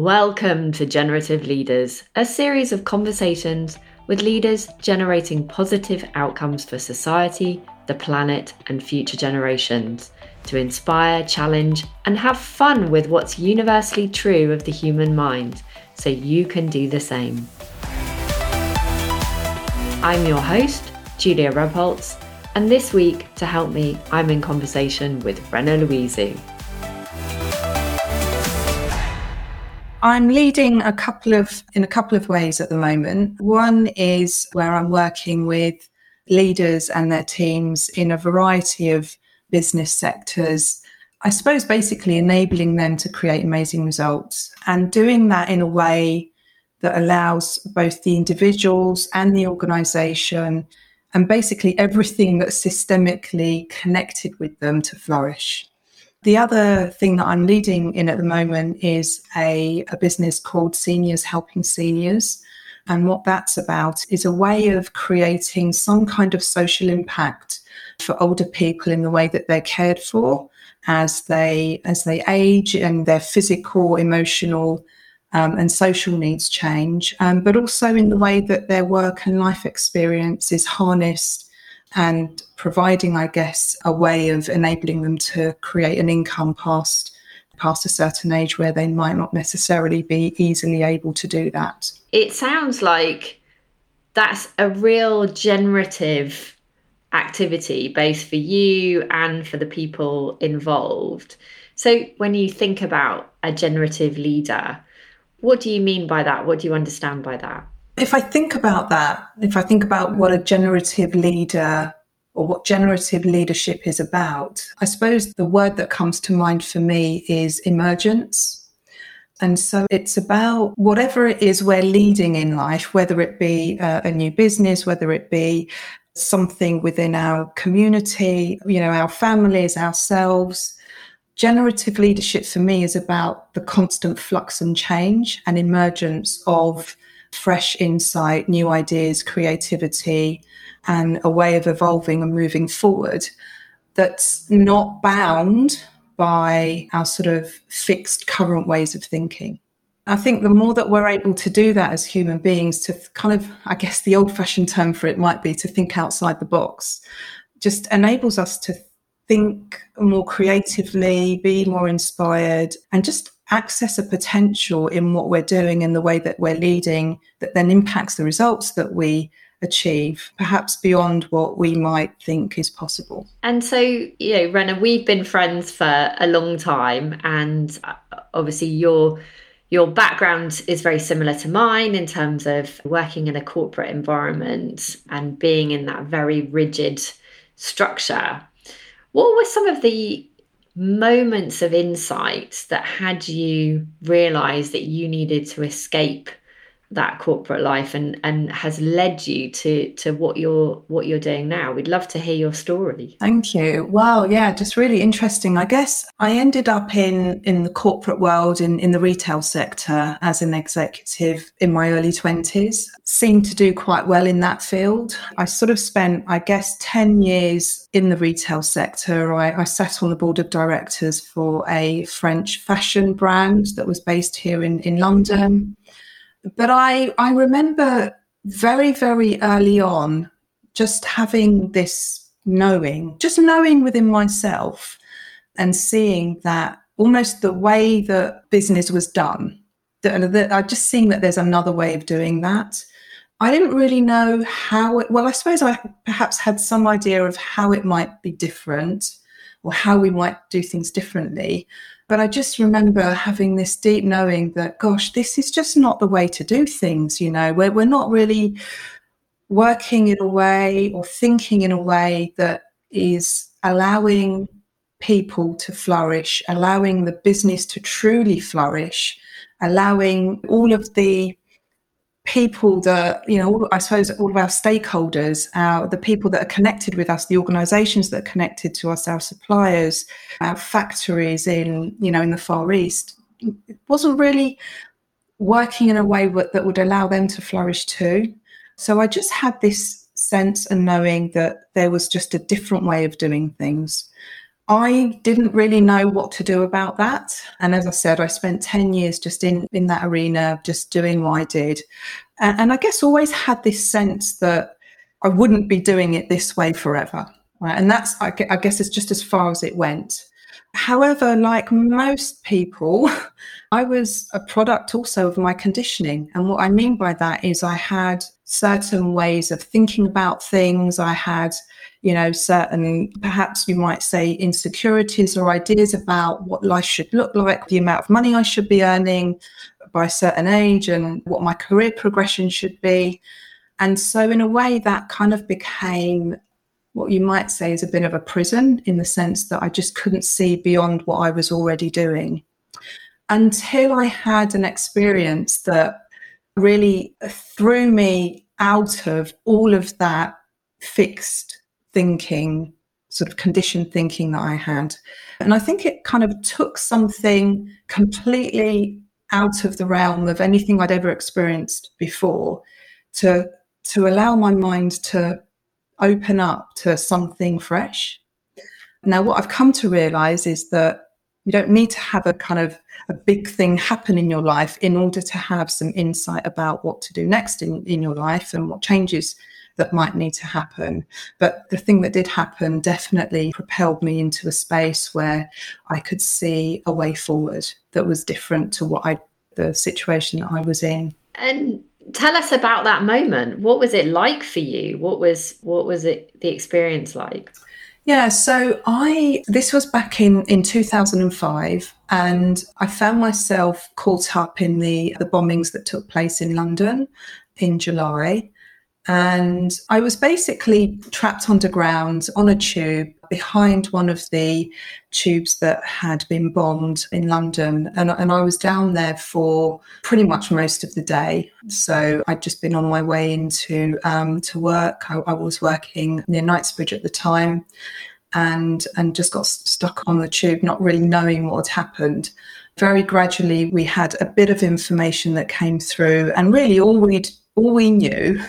Welcome to Generative Leaders, a series of conversations with leaders generating positive outcomes for society, the planet, and future generations to inspire, challenge, and have fun with what's universally true of the human mind so you can do the same. I'm your host, Julia Rebholz, and this week, to help me, I'm in conversation with Rena Loizou. I'm leading a couple of in a couple of ways at the moment. One is where I'm working with leaders and their teams in a variety of business sectors. I suppose basically enabling them to create amazing results and doing that in a way that allows both the individuals and the organization and basically everything that's systemically connected with them to flourish. The other thing that I'm leading in at the moment is a, a business called Seniors Helping Seniors. And what that's about is a way of creating some kind of social impact for older people in the way that they're cared for as they as they age and their physical, emotional, um, and social needs change, um, but also in the way that their work and life experience is harnessed and providing, I guess, a way of enabling them to create an income past past a certain age where they might not necessarily be easily able to do that. It sounds like that's a real generative activity, both for you and for the people involved. So, when you think about a generative leader, what do you mean by that? What do you understand by that? If I think about that, if I think about what a generative leader or what generative leadership is about, I suppose the word that comes to mind for me is emergence. And so it's about whatever it is we're leading in life, whether it be uh, a new business, whether it be something within our community, you know, our families, ourselves. Generative leadership for me is about the constant flux and change and emergence of fresh insight, new ideas, creativity, and a way of evolving and moving forward that's not bound by our sort of fixed current ways of thinking. I think the more that we're able to do that as human beings, to kind of, I guess the old fashioned term for it might be to think outside the box, just enables us to think more creatively, be more inspired, and just access a potential in what we're doing and the way that we're leading that then impacts the results that we achieve, perhaps beyond what we might think is possible. And so, you know, Rena, we've been friends for a long time, and uh, obviously your your background is very similar to mine in terms of working in a corporate environment and being in that very rigid structure. What were some of the moments of insight that had you realize that you needed to escape that corporate life and and has led you to to what you're what you're doing now. We'd love to hear your story. Thank you. Wow yeah just really interesting. I guess i ended up in in the corporate world in in the retail sector as an executive in my early 20s seemed to do quite well in that field. I sort of spent i guess 10 years in the retail sector. I, I sat on the board of directors for a french fashion brand that was based here in in london but I, I remember very, very early on just having this knowing, just knowing within myself and seeing that almost the way that business was done, that, that I just seeing that there's another way of doing that. I didn't really know how it, well, I suppose I perhaps had some idea of how it might be different or how we might do things differently. But I just remember having this deep knowing that, gosh, this is just not the way to do things. You know, we're, we're not really working in a way or thinking in a way that is allowing people to flourish, allowing the business to truly flourish, allowing all of the people that you know i suppose all of our stakeholders our the people that are connected with us the organizations that are connected to us our suppliers our factories in you know in the far east it wasn't really working in a way that would allow them to flourish too. So i just had this sense and knowing that there was just a different way of doing things I didn't really know what to do about that. And as I said, I spent 10 years just in, in that arena, just doing what I did. And, and I guess always had this sense that I wouldn't be doing it this way forever. Right? And that's, I guess, it's just as far as it went. However, like most people, I was a product also of my conditioning. And what I mean by that is I had certain ways of thinking about things. I had, you know, certain, perhaps you might say, insecurities or ideas about what life should look like, the amount of money I should be earning by a certain age, and what my career progression should be. And so, in a way, that kind of became what you might say is a bit of a prison in the sense that I just couldn't see beyond what I was already doing until I had an experience that really threw me out of all of that fixed thinking, sort of conditioned thinking that I had. And I think it kind of took something completely out of the realm of anything I'd ever experienced before to to allow my mind to open up to something fresh. Now, what I've come to realize is that you don't need to have a kind of a big thing happen in your life in order to have some insight about what to do next in, in your life and what changes that might need to happen. But the thing that did happen definitely propelled me into a space where I could see a way forward that was different to what I the situation that I was in. And tell us about that moment what was it like for you what was what was it the experience like yeah so i this was back in in 2005 and i found myself caught up in the the bombings that took place in london in july and I was basically trapped underground on a tube behind one of the tubes that had been bombed in London. And, and I was down there for pretty much most of the day. So I'd just been on my way into um, to work. I, I was working near Knightsbridge at the time and and just got stuck on the tube, not really knowing what had happened. Very gradually, we had a bit of information that came through, and really all we all we knew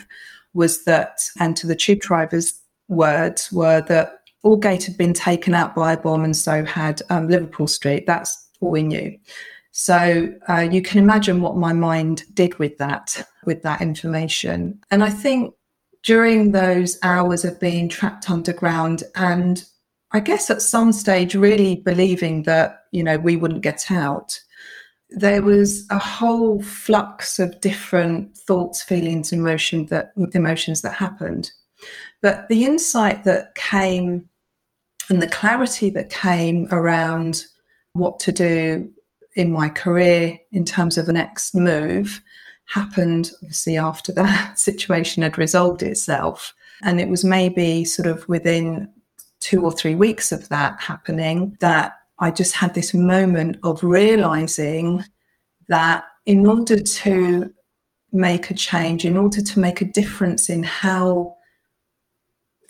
was that, and to the tube drivers' words, were that Aldgate had been taken out by a bomb, and so had um, Liverpool Street. That's all we knew. So uh, you can imagine what my mind did with that, with that information. And I think during those hours of being trapped underground, and I guess at some stage really believing that you know we wouldn't get out, there was a whole flux of different thoughts, feelings, emotion that emotions that happened. But the insight that came and the clarity that came around what to do in my career in terms of the next move happened obviously after that situation had resolved itself. And it was maybe sort of within two or three weeks of that happening that I just had this moment of realizing that in order to make a change, in order to make a difference in how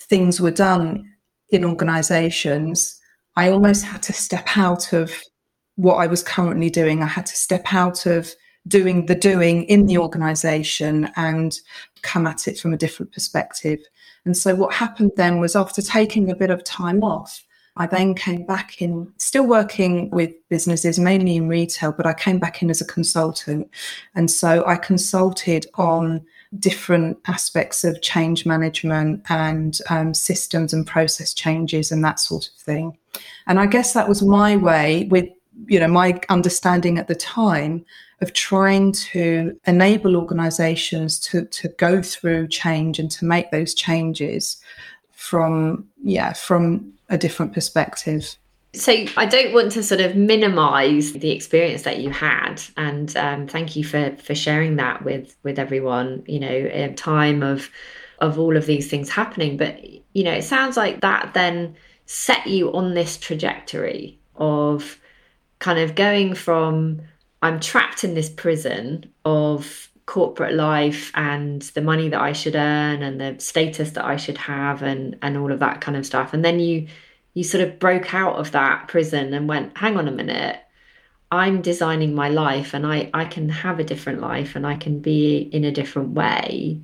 things were done in organizations, I almost had to step out of what I was currently doing. I had to step out of doing the doing in the organization and come at it from a different perspective. And so what happened then was after taking a bit of time off, I then came back in, still working with businesses, mainly in retail, but I came back in as a consultant. And so I consulted on different aspects of change management and um, systems and process changes and that sort of thing. And I guess that was my way with, you know, my understanding at the time of trying to enable organizations to, to go through change and to make those changes from, yeah, from a different perspective. So I don't want to sort of minimize the experience that you had, and um, thank you for for sharing that with with everyone. You know, in time of of all of these things happening, but you know, it sounds like that then set you on this trajectory of kind of going from I'm trapped in this prison of corporate life and the money that I should earn and the status that I should have and and all of that kind of stuff, and then you you sort of broke out of that prison and went, hang on a minute, I'm designing my life and I, I can have a different life and I can be in a different way.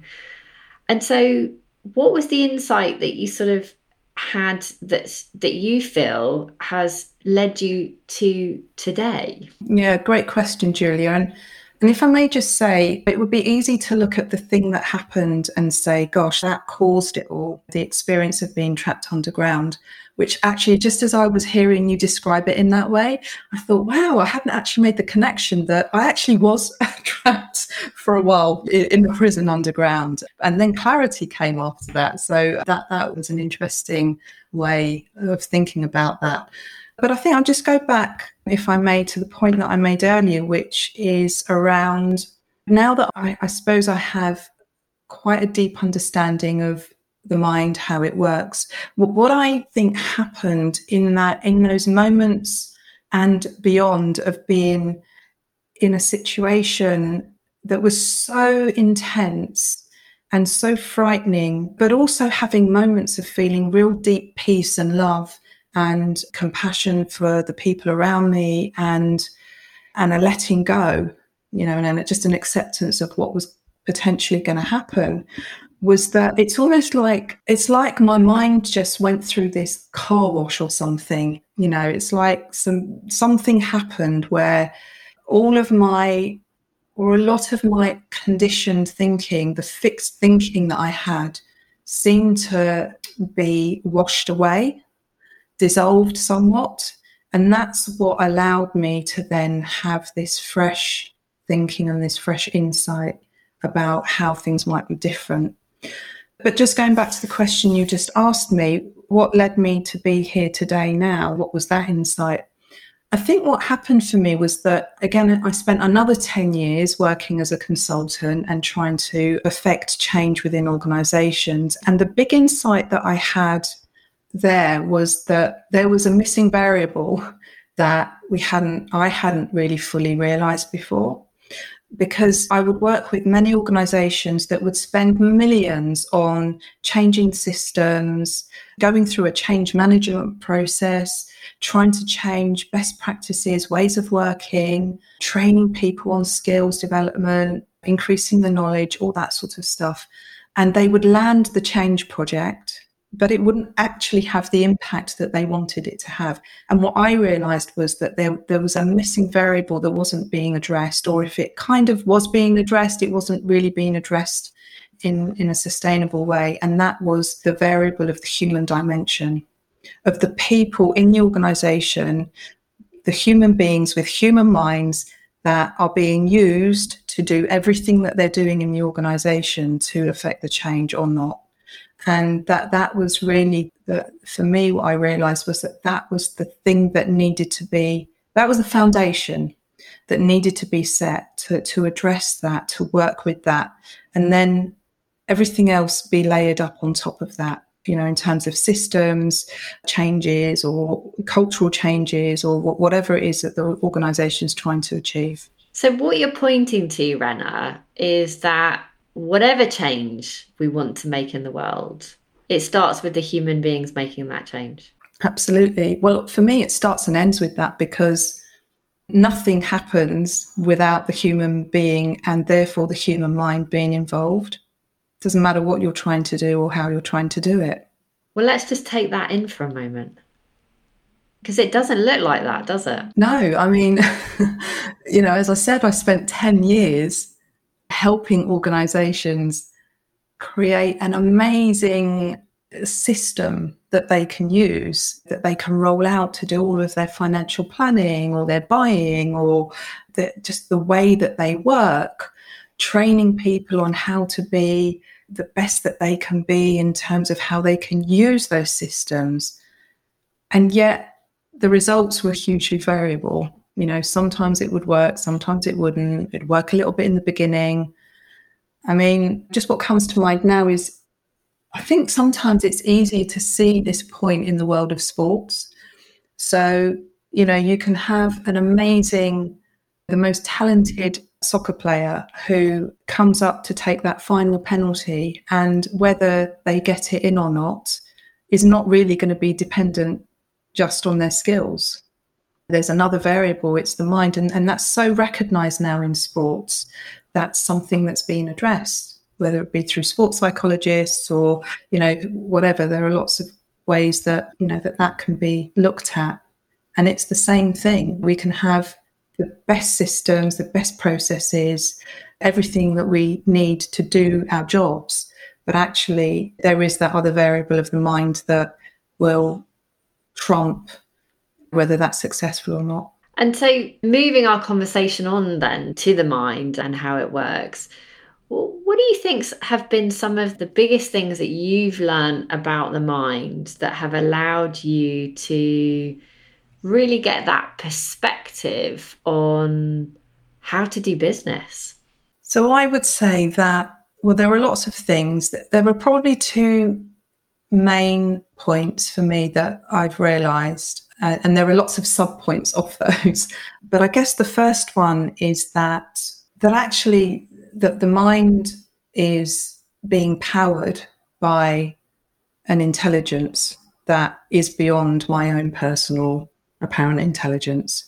And so, what was the insight that you sort of had that that you feel has led you to today? Yeah, great question, Julia. And and if I may just say, it would be easy to look at the thing that happened and say, gosh, that caused it all, the experience of being trapped underground, which actually, just as I was hearing you describe it in that way, I thought, wow, I hadn't actually made the connection that I actually was trapped for a while in the prison underground. And then clarity came after that. So that, that was an interesting way of thinking about that. But I think I'll just go back, if I may, to the point that I made earlier, which is around now that I, I suppose I have quite a deep understanding of the mind, how it works. What I think happened in that, in those moments and beyond of being in a situation that was so intense and so frightening, but also having moments of feeling real deep peace and love and compassion for the people around me and and a letting go you know and, and just an acceptance of what was potentially going to happen was that it's almost like it's like my mind just went through this car wash or something you know? It's like some something happened where all of my or a lot of my conditioned thinking the fixed thinking that i had seemed to be washed away dissolved somewhat. And that's what allowed me to then have this fresh thinking and this fresh insight about how things might be different. But just going back to the question you just asked me, what led me to be here today now? What was that insight? I think what happened for me was that, again, I spent another 10 years working as a consultant and trying to affect change within organizations. And the big insight that I had there was that there was a missing variable that we hadn't, I hadn't really fully realized before. Because I would work with many organizations that would spend millions on changing systems, going through a change management process, trying to change best practices, ways of working, training people on skills development, increasing the knowledge, all that sort of stuff. And they would land the change project but it wouldn't actually have the impact that they wanted it to have. And what I realized was that there, there was a missing variable that wasn't being addressed, or if it kind of was being addressed, it wasn't really being addressed in, in a sustainable way. And that was the variable of the human dimension of the people in the organization, the human beings with human minds that are being used to do everything that they're doing in the organization to affect the change or not and that that was really the, for me what i realized was that that was the thing that needed to be that was the foundation that needed to be set to, to address that to work with that and then everything else be layered up on top of that you know in terms of systems changes or cultural changes or whatever it is that the organization is trying to achieve. So what you're pointing to Rena is that whatever change we want to make in the world, it starts with the human beings making that change. Absolutely. Well, for me, it starts and ends with that because nothing happens without the human being and therefore the human mind being involved. It doesn't matter what you're trying to do or how you're trying to do it. Well, let's just take that in for a moment. Because it doesn't look like that, does it? No, I mean, you know, as I said, I spent 10 years helping organizations create an amazing system that they can use, that they can roll out to do all of their financial planning or their buying or the, just the way that they work, training people on how to be the best that they can be in terms of how they can use those systems. And yet the results were hugely variable. You know, sometimes it would work, sometimes it wouldn't. It'd work a little bit in the beginning. I mean, just what comes to mind now is I think sometimes it's easy to see this point in the world of sports. So, you know, you can have an amazing, the most talented soccer player who comes up to take that final penalty, and whether they get it in or not is not really going to be dependent just on their skills there's another variable it's the mind and, and that's so recognized now in sports that's something that's being addressed whether it be through sports psychologists or you know whatever there are lots of ways that you know that that can be looked at. And it's the same thing. We can have the best systems the best processes everything that we need to do our jobs. But actually there is that other variable of the mind that will trump whether that's successful or not and so moving our conversation on then to the mind and how it works what do you think have been some of the biggest things that you've learned about the mind that have allowed you to really get that perspective on how to do business? So I would say that, well, there are lots of things. That, There were probably two main points for me that I've realized. Uh, and there are lots of sub points of those. But I guess the first one is that that actually that the mind is being powered by an intelligence that is beyond my own personal apparent intelligence.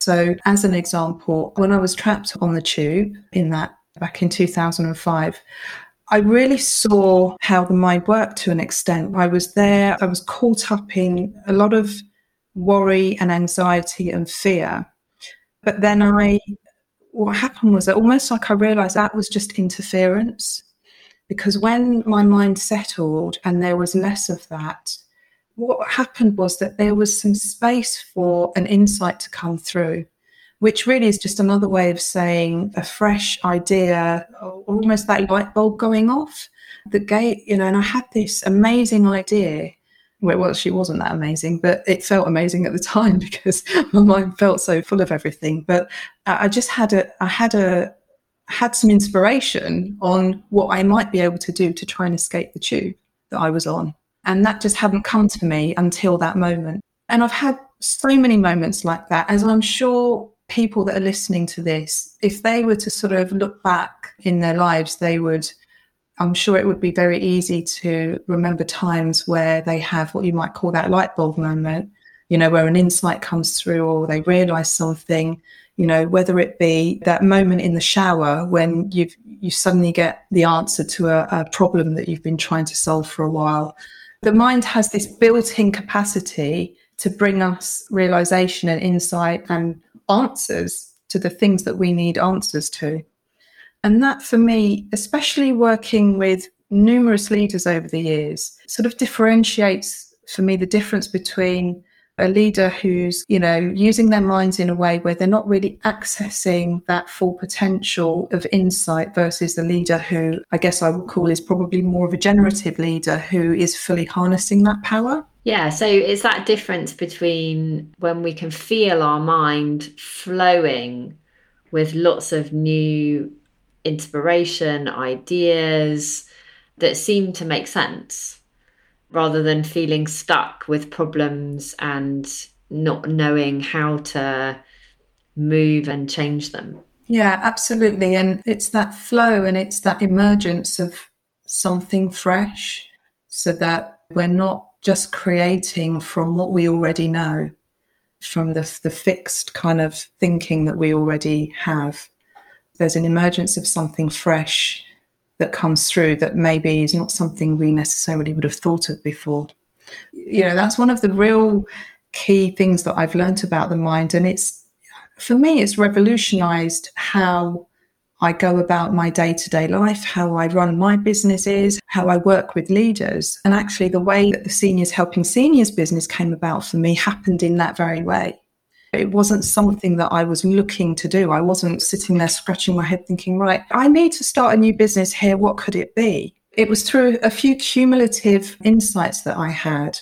So, as an example, when I was trapped on the tube in that back in 2005, I really saw how the mind worked to an extent. I was there, I was caught up in a lot of worry and anxiety and fear. But then I what happened was that almost like I realized that was just interference. Because when my mind settled and there was less of that, what happened was that there was some space for an insight to come through, which really is just another way of saying a fresh idea, almost that light bulb going off the gate, you know. And I had this amazing idea well, she wasn't that amazing, but it felt amazing at the time because my mind felt so full of everything. But I just had a, I had a, had some inspiration on what I might be able to do to try and escape the tube that I was on. And that just hadn't come to me until that moment. And I've had so many moments like that, as I'm sure people that are listening to this, if they were to sort of look back in their lives, they would I'm sure it would be very easy to remember times where they have what you might call that light bulb moment, you know, where an insight comes through or they realize something, you know, whether it be that moment in the shower when you've you suddenly get the answer to a, a problem that you've been trying to solve for a while. The mind has this built-in capacity to bring us realization and insight and answers to the things that we need answers to. And that for me, especially working with numerous leaders over the years, sort of differentiates for me the difference between a leader who's, you know, using their minds in a way where they're not really accessing that full potential of insight versus the leader who I guess I would call is probably more of a generative leader who is fully harnessing that power. Yeah, so it's that difference between when we can feel our mind flowing with lots of new inspiration, ideas that seem to make sense rather than feeling stuck with problems and not knowing how to move and change them. Yeah, absolutely. And it's that flow and it's that emergence of something fresh so that we're not just creating from what we already know, from the, the fixed kind of thinking that we already have there's an emergence of something fresh that comes through that maybe is not something we necessarily would have thought of before. You know, that's one of the real key things that I've learned about the mind. And it's, for me, it's revolutionized how I go about my day to day life, how I run my businesses, how I work with leaders. And actually, the way that the Seniors Helping Seniors business came about for me happened in that very way. It wasn't something that I was looking to do. I wasn't sitting there scratching my head thinking, right, I need to start a new business here. What could it be? It was through a few cumulative insights that I had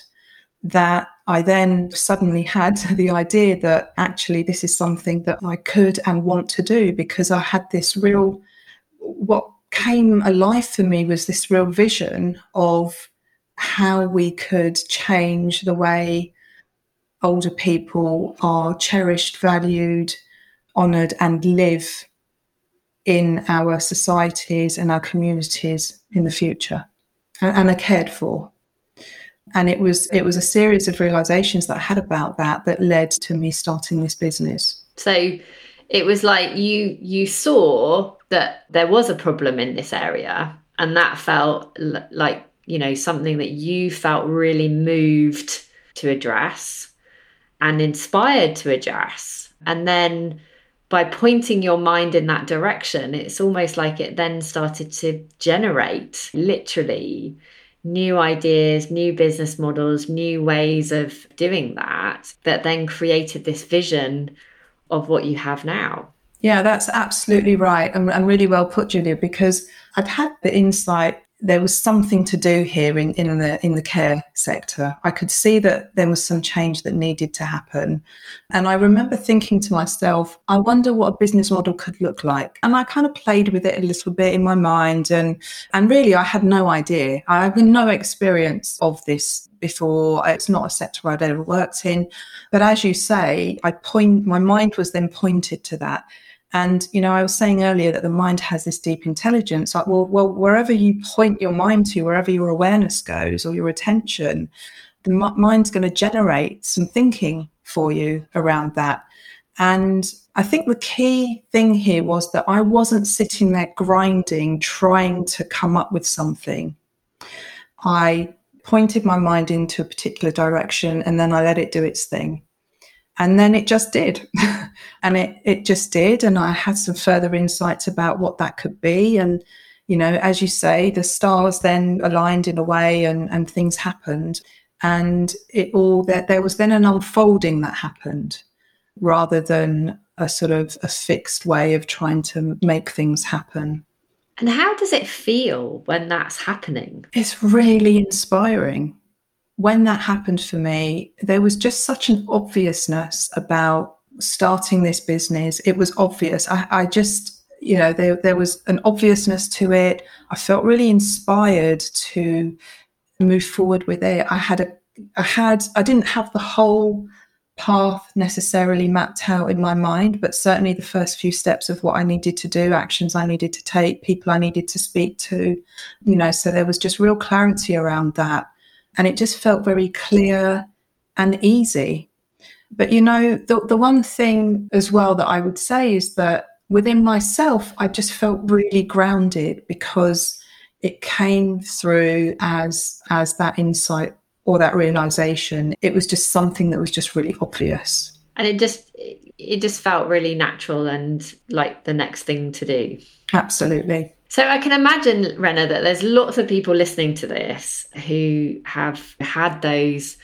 that I then suddenly had the idea that actually this is something that I could and want to do because I had this real, what came alive for me was this real vision of how we could change the way older people are cherished, valued, honoured, and live in our societies and our communities in the future and, and are cared for. And it was it was a series of realizations that I had about that that led to me starting this business. So it was like you you saw that there was a problem in this area and that felt l- like you know, something that you felt really moved to address and inspired to address. And then by pointing your mind in that direction, it's almost like it then started to generate literally new ideas, new business models, new ways of doing that, that then created this vision of what you have now. Yeah, that's absolutely right. And, and really well put, Julia, because I'd had the insight there was something to do here in, in the in the care sector. I could see that there was some change that needed to happen. And I remember thinking to myself, I wonder what a business model could look like. And I kind of played with it a little bit in my mind and and really I had no idea. I had no experience of this before. It's not a sector I'd ever worked in. But as you say, I point my mind was then pointed to that. And you know, I was saying earlier that the mind has this deep intelligence. Like, well, well, wherever you point your mind to, wherever your awareness goes or your attention, the mind's going to generate some thinking for you around that. And I think the key thing here was that I wasn't sitting there grinding, trying to come up with something. I pointed my mind into a particular direction and then I let it do its thing and then it just did. And it it just did. And i had some further insights about what that could be. And you know as you say the stars then aligned in a way and and things happened. And it all there, there was then an unfolding that happened rather than a sort of a fixed way of trying to make things happen. And how does it feel when that's happening? It's really inspiring when that happened for me, there was just such an obviousness about starting this business. It was obvious. I, I just, you know, there, there was an obviousness to it. I felt really inspired to move forward with it. I had a, I had, I didn't have the whole path necessarily mapped out in my mind, but certainly the first few steps of what I needed to do, actions I needed to take, people I needed to speak to, you know, so there was just real clarity around that. And it just felt very clear and easy. But you know, the, the one thing as well that I would say is that within myself, I just felt really grounded because it came through as as that insight or that realization. It was just something that was just really obvious. And it just it just felt really natural and like the next thing to do. Absolutely. So I can imagine, Rena, that there's lots of people listening to this who have had those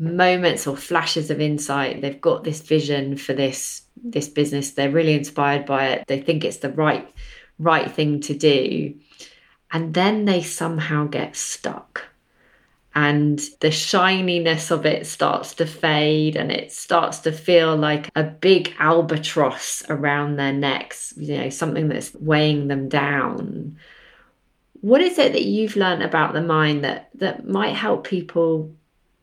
moments or flashes of insight. They've got this vision for this this business. They're really inspired by it. They think it's the right right thing to do. And then they somehow get stuck and the shininess of it starts to fade and it starts to feel like a big albatross around their necks, you know, something that's weighing them down. What is it that you've learned about the mind that that might help people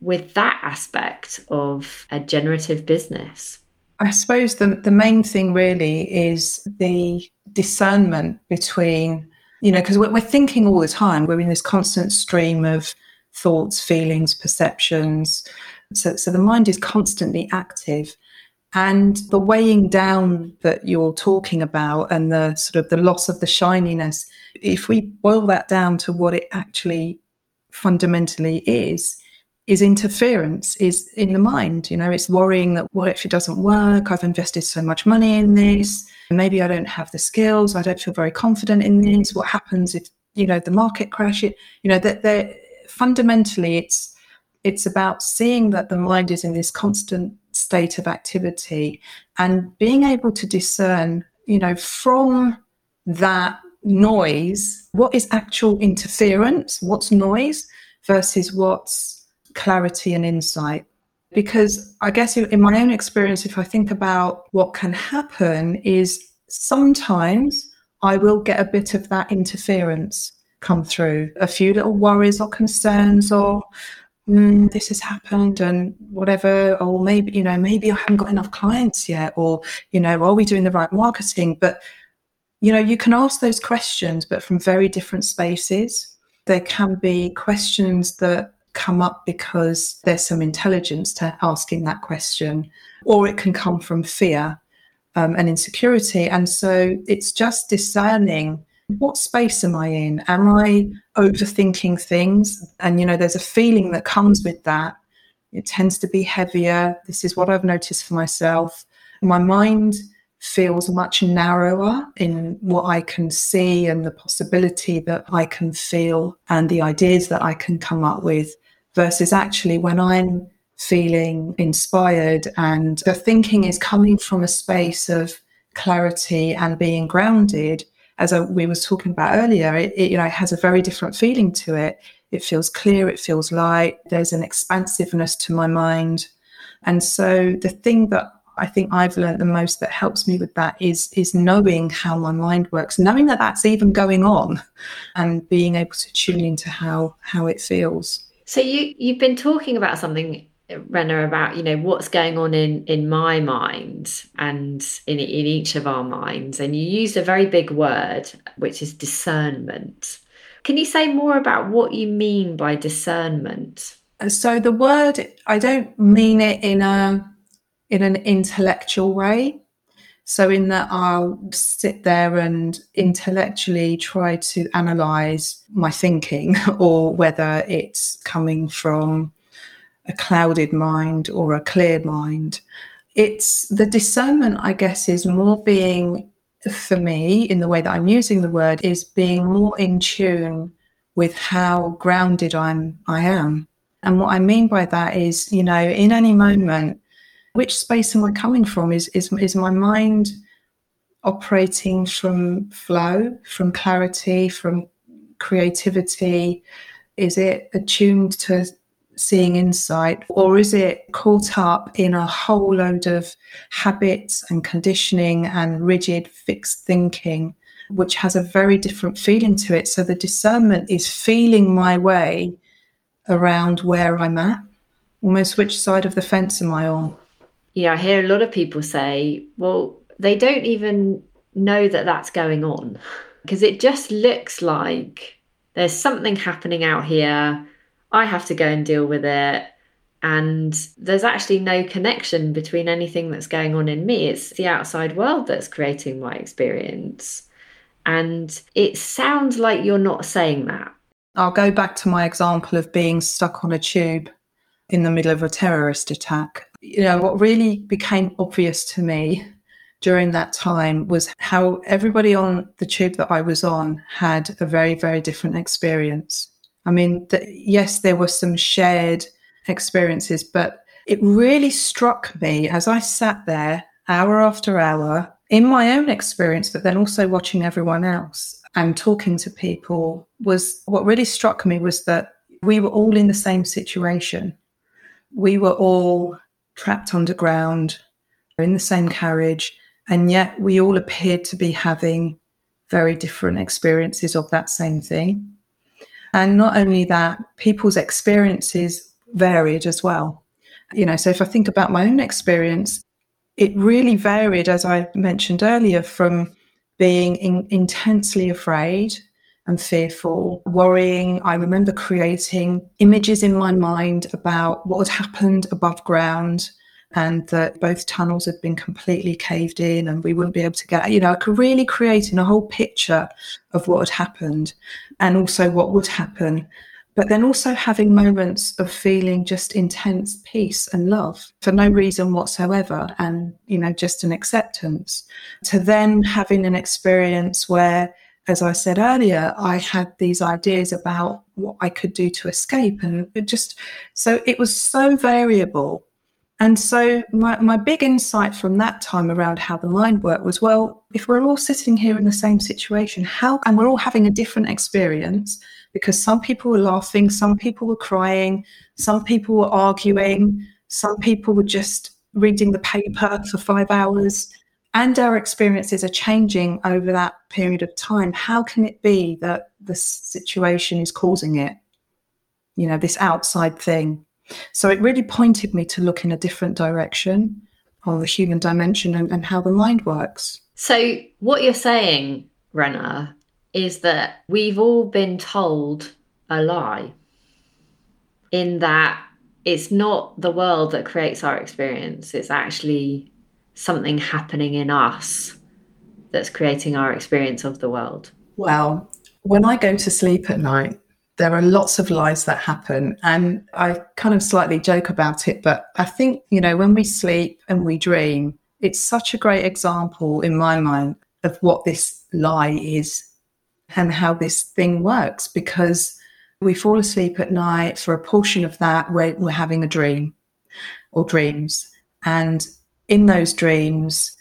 with that aspect of a generative business? I suppose the, the main thing really is the discernment between, you know, because we're, we're thinking all the time, we're in this constant stream of thoughts, feelings, perceptions. So, so the mind is constantly active. And the weighing down that you're talking about and the sort of the loss of the shininess, if we boil that down to what it actually fundamentally is, is interference, is in the mind. You know, it's worrying that what if it doesn't work? I've invested so much money in this. Maybe I don't have the skills. I don't feel very confident in this. What happens if, you know, the market crashes? You know, that there fundamentally it's it's about seeing that the mind is in this constant state of activity and being able to discern you know from that noise what is actual interference what's noise versus what's clarity and insight. Because i guess in my own experience if i think about what can happen is sometimes i will get a bit of that interference come through. A few little worries or concerns or mm, this has happened and whatever, or maybe, you know, maybe I haven't got enough clients yet, or, you know, are we doing the right marketing? But, you know, you can ask those questions, but from very different spaces. There can be questions that come up because there's some intelligence to asking that question, or it can come from fear um, and insecurity. And so it's just discerning what space am I in? Am I overthinking things? And, you know, there's a feeling that comes with that. It tends to be heavier. This is what I've noticed for myself. My mind feels much narrower in what I can see and the possibility that I can feel and the ideas that I can come up with versus actually when I'm feeling inspired and the thinking is coming from a space of clarity and being grounded as I, we was talking about earlier it, it you know has a very different feeling to it it feels clear it feels light there's an expansiveness to my mind and so the thing that I think I've learned the most that helps me with that is is knowing how my mind works, knowing that that's even going on, and being able to tune into how how it feels. So you you've been talking about something, Rena, about you know what's going on in in my mind and in in each of our minds, and you used a very big word, which is discernment. Can you say more about what you mean by discernment? Uh, so the word, I don't mean it in a in an intellectual way. So, in that, I'll sit there and intellectually try to analyze my thinking, or whether it's coming from a clouded mind or a clear mind. It's the discernment, I guess, is more being, for me, in the way that I'm using the word, is being more in tune with how grounded I'm, I am. And what I mean by that is, you know, in any moment, which space am I coming from? Is is is my mind operating from flow, from clarity, from creativity? Is it attuned to seeing insight, or is it caught up in a whole load of habits and conditioning and rigid fixed thinking, which has a very different feeling to it? So the discernment is feeling my way around where I'm at, almost which side of the fence am I on? yeah, I hear a lot of people say, well, they don't even know that that's going on because it just looks like there's something happening out here. I have to go and deal with it. And there's actually no connection between anything that's going on in me. It's the outside world that's creating my experience. And it sounds like you're not saying that. I'll go back to my example of being stuck on a tube in the middle of a terrorist attack you know, what really became obvious to me during that time was how everybody on the tube that I was on had a very, very different experience. I mean, the, yes, there were some shared experiences, but it really struck me as I sat there hour after hour in my own experience, but then also watching everyone else and talking to people was what really struck me was that we were all in the same situation. We were all trapped underground, in the same carriage, and yet we all appeared to be having very different experiences of that same thing. And not only that, people's experiences varied as well. You know, so if I think about my own experience, it really varied, as I mentioned earlier, from being in, intensely afraid and fearful, worrying. I remember creating images in my mind about what had happened above ground and that both tunnels had been completely caved in and we wouldn't be able to get, you know, really create in a whole picture of what had happened and also what would happen. But then also having moments of feeling just intense peace and love for no reason whatsoever, and, you know, just an acceptance. To then having an experience where as I said earlier, I had these ideas about what I could do to escape. And just, so it was so variable. And so my, my big insight from that time around how the mind worked was well, if we're all sitting here in the same situation, how, and we're all having a different experience because some people were laughing, some people were crying, some people were arguing, some people were just reading the paper for five hours and our experiences are changing over that period of time, how can it be that the situation is causing it? You know, this outside thing. So it really pointed me to look in a different direction on the human dimension and, and how the mind works. So, what you're saying, Rena, is that we've all been told a lie in that it's not the world that creates our experience, it's actually something happening in us that's creating our experience of the world. Well, when I go to sleep at night, there are lots of lies that happen. And I kind of slightly joke about it, but I think, you know, when we sleep and we dream, it's such a great example in my mind of what this lie is and how this thing works because we fall asleep at night for a portion of that we're, we're having a dream or dreams and in those dreams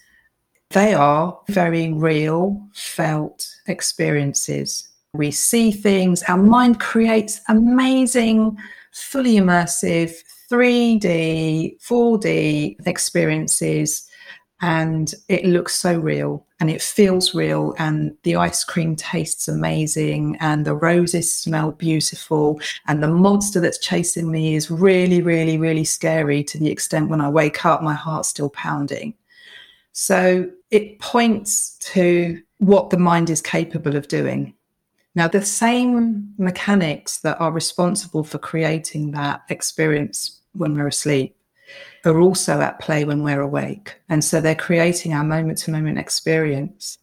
they are very real felt experiences we see things. Our mind creates amazing fully immersive 3d 4d experiences and it looks so real and it feels real and the ice cream tastes amazing and the roses smell beautiful and the monster that's chasing me is really really really scary to the extent when i wake up my heart's still pounding. So it points to what the mind is capable of doing now the same mechanics that are responsible for creating that experience when we're asleep are also at play when we're awake. And so they're creating our moment to moment experience.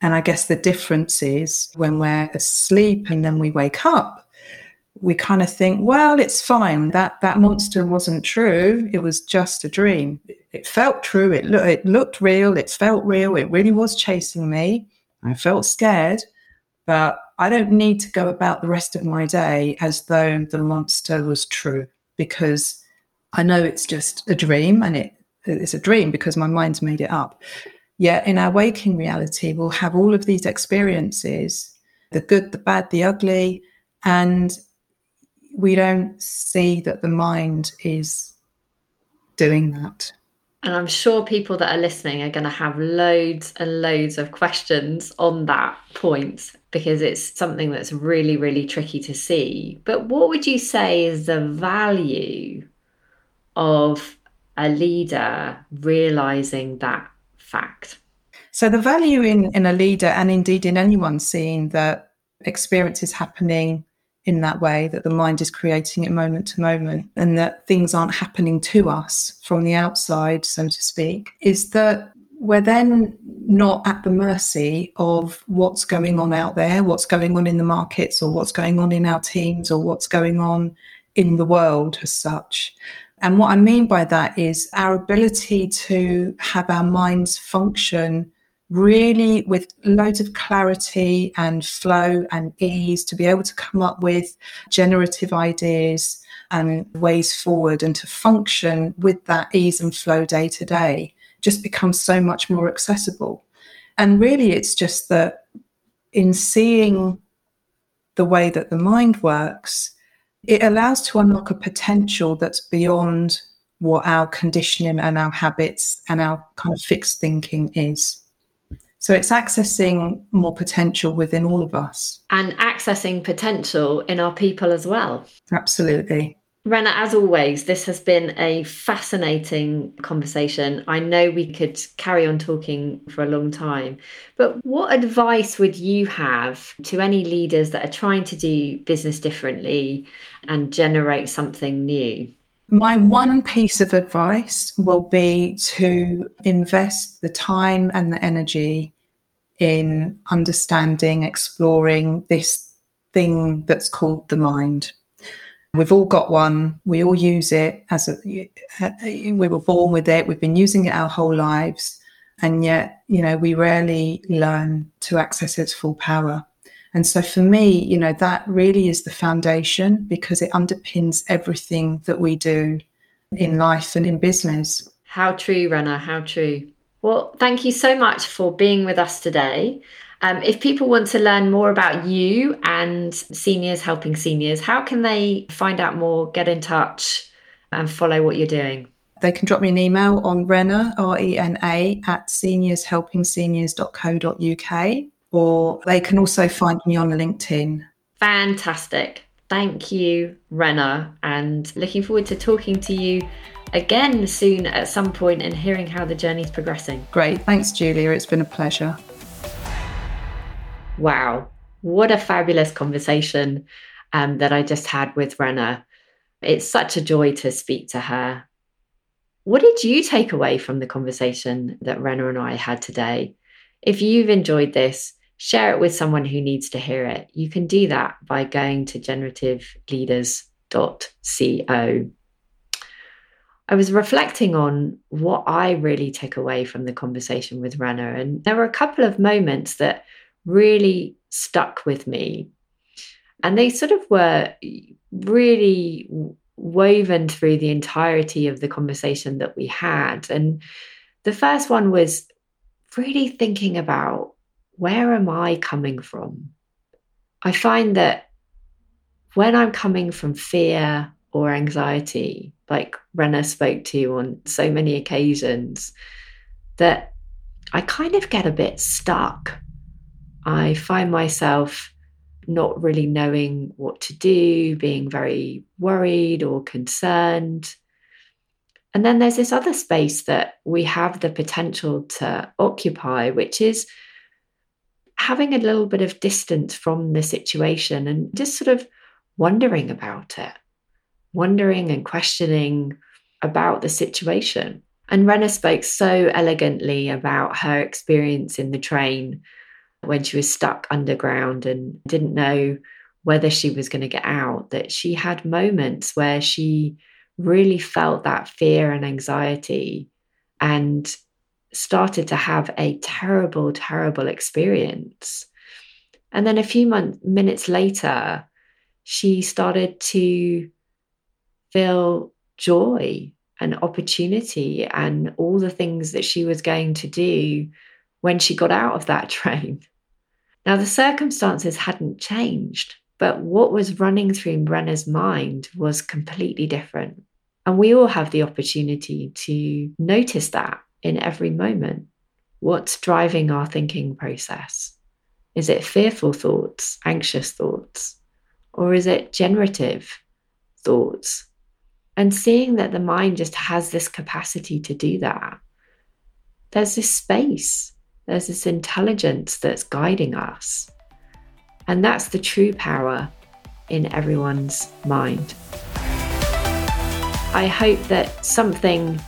And I guess the difference is when we're asleep and then we wake up, we kind of think, well, it's fine. That that monster wasn't true. It was just a dream. It felt true. It, it looked real. It felt real. It really was chasing me. I felt scared, but I don't need to go about the rest of my day as though the monster was true because I know it's just a dream and it, it's a dream because my mind's made it up. Yet in our waking reality, we'll have all of these experiences the good, the bad, the ugly, and we don't see that the mind is doing that. And I'm sure people that are listening are going to have loads and loads of questions on that point because it's something that's really, really tricky to see. But what would you say is the value of a leader realizing that fact? So, the value in, in a leader and indeed in anyone seeing that experience is happening in that way, that the mind is creating it moment to moment, and that things aren't happening to us from the outside, so to speak, is that we're then not at the mercy of what's going on out there, what's going on in the markets, or what's going on in our teams, or what's going on in the world as such. And what I mean by that is our ability to have our minds function really with loads of clarity and flow and ease to be able to come up with generative ideas and ways forward and to function with that ease and flow day to day just becomes so much more accessible. And really, it's just that in seeing the way that the mind works, it allows to unlock a potential that's beyond what our conditioning and our habits and our kind of fixed thinking is. So it's accessing more potential within all of us. And accessing potential in our people as well. Absolutely. Rena, as always, this has been a fascinating conversation. I know we could carry on talking for a long time, but what advice would you have to any leaders that are trying to do business differently and generate something new? My one piece of advice will be to invest the time and the energy in understanding, exploring this thing that's called the mind We've all got one. We all use it as a, we were born with it. We've been using it our whole lives. And yet, you know, we rarely learn to access its full power. And so for me, you know, that really is the foundation because it underpins everything that we do in life and in business. How true, Rena, how true. Well, thank you so much for being with us today. Um, if people want to learn more about you and seniors helping seniors, how can they find out more, get in touch, and follow what you're doing? They can drop me an email on Rena, R E N A, at seniorshelpingseniors.co.uk, or they can also find me on LinkedIn. Fantastic. Thank you, Rena, and looking forward to talking to you again soon at some point and hearing how the journey is progressing. Great. Thanks, Julia. It's been a pleasure. Wow, what a fabulous conversation um, that I just had with Rena. It's such a joy to speak to her. What did you take away from the conversation that Rena and I had today? If you've enjoyed this, share it with someone who needs to hear it. You can do that by going to generativeleaders.co. I was reflecting on what I really took away from the conversation with Rena, and there were a couple of moments that really stuck with me. And they sort of were really woven through the entirety of the conversation that we had. And the first one was really thinking about where am I coming from? I find that when I'm coming from fear or anxiety, like Rena spoke to on so many occasions, that I kind of get a bit stuck. I find myself not really knowing what to do, being very worried or concerned. And then there's this other space that we have the potential to occupy, which is having a little bit of distance from the situation and just sort of wondering about it, wondering and questioning about the situation. And Rena spoke so elegantly about her experience in the train when she was stuck underground and didn't know whether she was going to get out, that she had moments where she really felt that fear and anxiety and started to have a terrible, terrible experience. And then a few months, minutes later, she started to feel joy and opportunity and all the things that she was going to do when she got out of that train. Now, the circumstances hadn't changed, but what was running through Rena's mind was completely different. And we all have the opportunity to notice that in every moment. What's driving our thinking process? Is it fearful thoughts, anxious thoughts, or is it generative thoughts? And seeing that the mind just has this capacity to do that, there's this space, there's this intelligence that's guiding us. And that's the true power in everyone's mind. I hope that something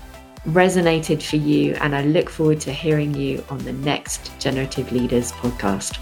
resonated for you, and I look forward to hearing you on the next Generative Leaders podcast.